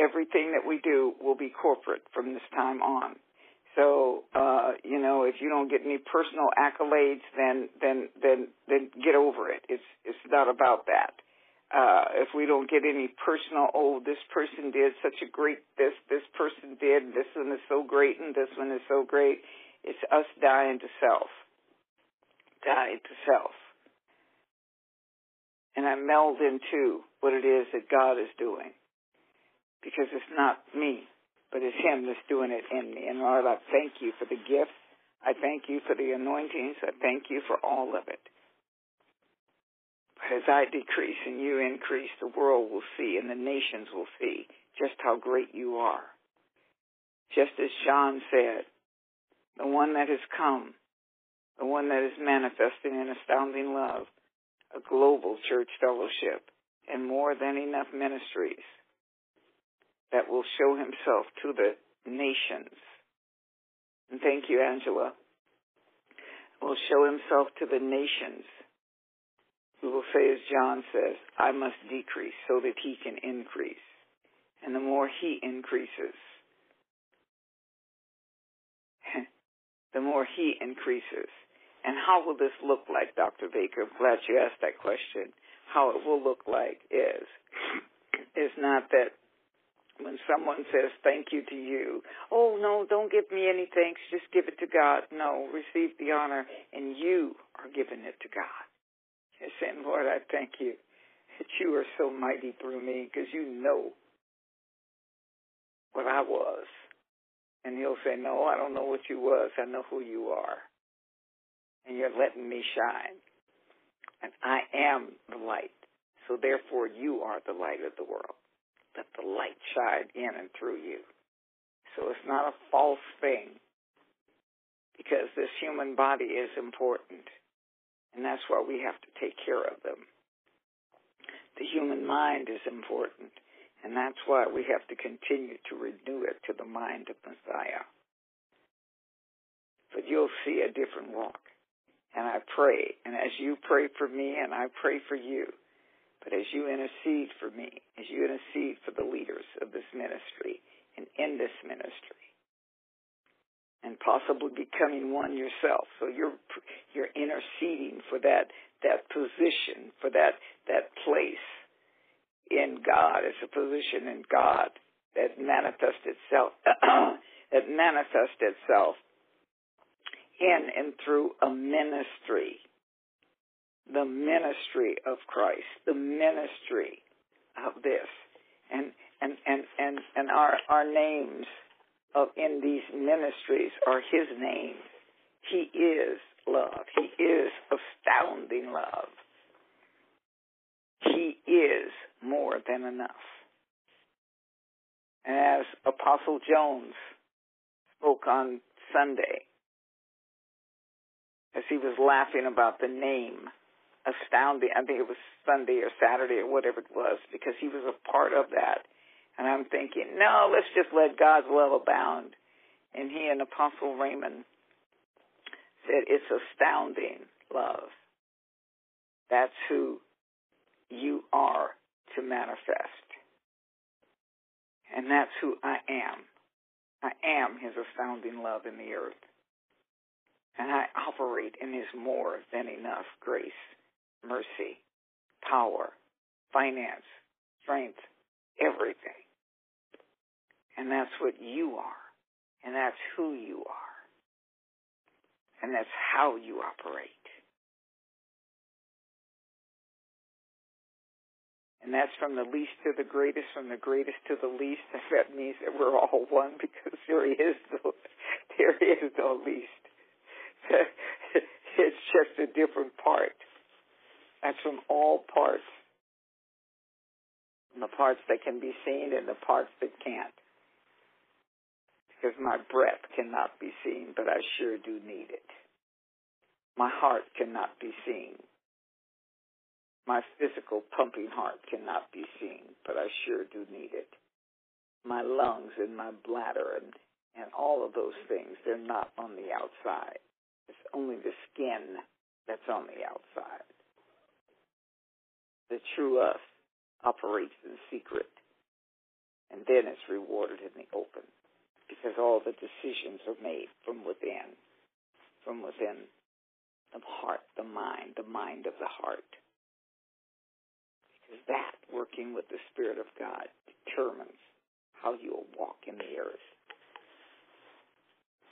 everything that we do will be corporate from this time on. So, uh, you know, if you don't get any personal accolades, then, then, then, then get over it. It's, it's not about that. Uh, if we don't get any personal, oh, this person did such a great this, this person did, this one is so great, and this one is so great. It's us dying to self. Dying to self. And I meld into what it is that God is doing. Because it's not me but it's Him that's doing it in me. And Lord, I thank you for the gifts. I thank you for the anointings. I thank you for all of it. But as I decrease and you increase, the world will see and the nations will see just how great you are. Just as John said, the one that has come, the one that is manifesting in astounding love, a global church fellowship, and more than enough ministries that will show himself to the nations. And thank you, Angela. Will show himself to the nations. We will say, as John says, I must decrease so that he can increase. And the more he increases, the more he increases. And how will this look like, Dr. Baker? I'm glad you asked that question. How it will look like is, is not that when someone says thank you to you, oh no, don't give me any thanks, just give it to God. No, receive the honor, and you are giving it to God. You're saying, Lord, I thank you that you are so mighty through me because you know what I was. And he'll say, no, I don't know what you was. I know who you are. And you're letting me shine. And I am the light. So therefore you are the light of the world light shine in and through you. So it's not a false thing because this human body is important and that's why we have to take care of them. The human mind is important and that's why we have to continue to renew it to the mind of Messiah. But you'll see a different walk. And I pray, and as you pray for me and I pray for you, but as you intercede for me, as you intercede for the leaders of this ministry and in this ministry, and possibly becoming one yourself, so you're you're interceding for that that position, for that that place in God. It's a position in God that manifests itself that manifests itself in and through a ministry the ministry of Christ, the ministry of this. And and and and, and our our names of in these ministries are his names. He is love. He is astounding love. He is more than enough. And as Apostle Jones spoke on Sunday, as he was laughing about the name astounding. I think it was Sunday or Saturday or whatever it was because he was a part of that. And I'm thinking, no, let's just let God's love abound. And he and Apostle Raymond said, it's astounding love. That's who you are to manifest. And that's who I am. I am his astounding love in the earth. And I operate in his more than enough grace mercy, power, finance, strength, everything. And that's what you are. And that's who you are. And that's how you operate. And that's from the least to the greatest, from the greatest to the least. That means that we're all one because there is no, there is no least. It's just a different part. That's from all parts. From the parts that can be seen and the parts that can't. Because my breath cannot be seen, but I sure do need it. My heart cannot be seen. My physical pumping heart cannot be seen, but I sure do need it. My lungs and my bladder and, and all of those things, they're not on the outside. It's only the skin that's on the outside the true us operates in secret. And then it's rewarded in the open because all the decisions are made from within, from within the heart, the mind, the mind of the heart. Because that, working with the Spirit of God, determines how you'll walk in the earth.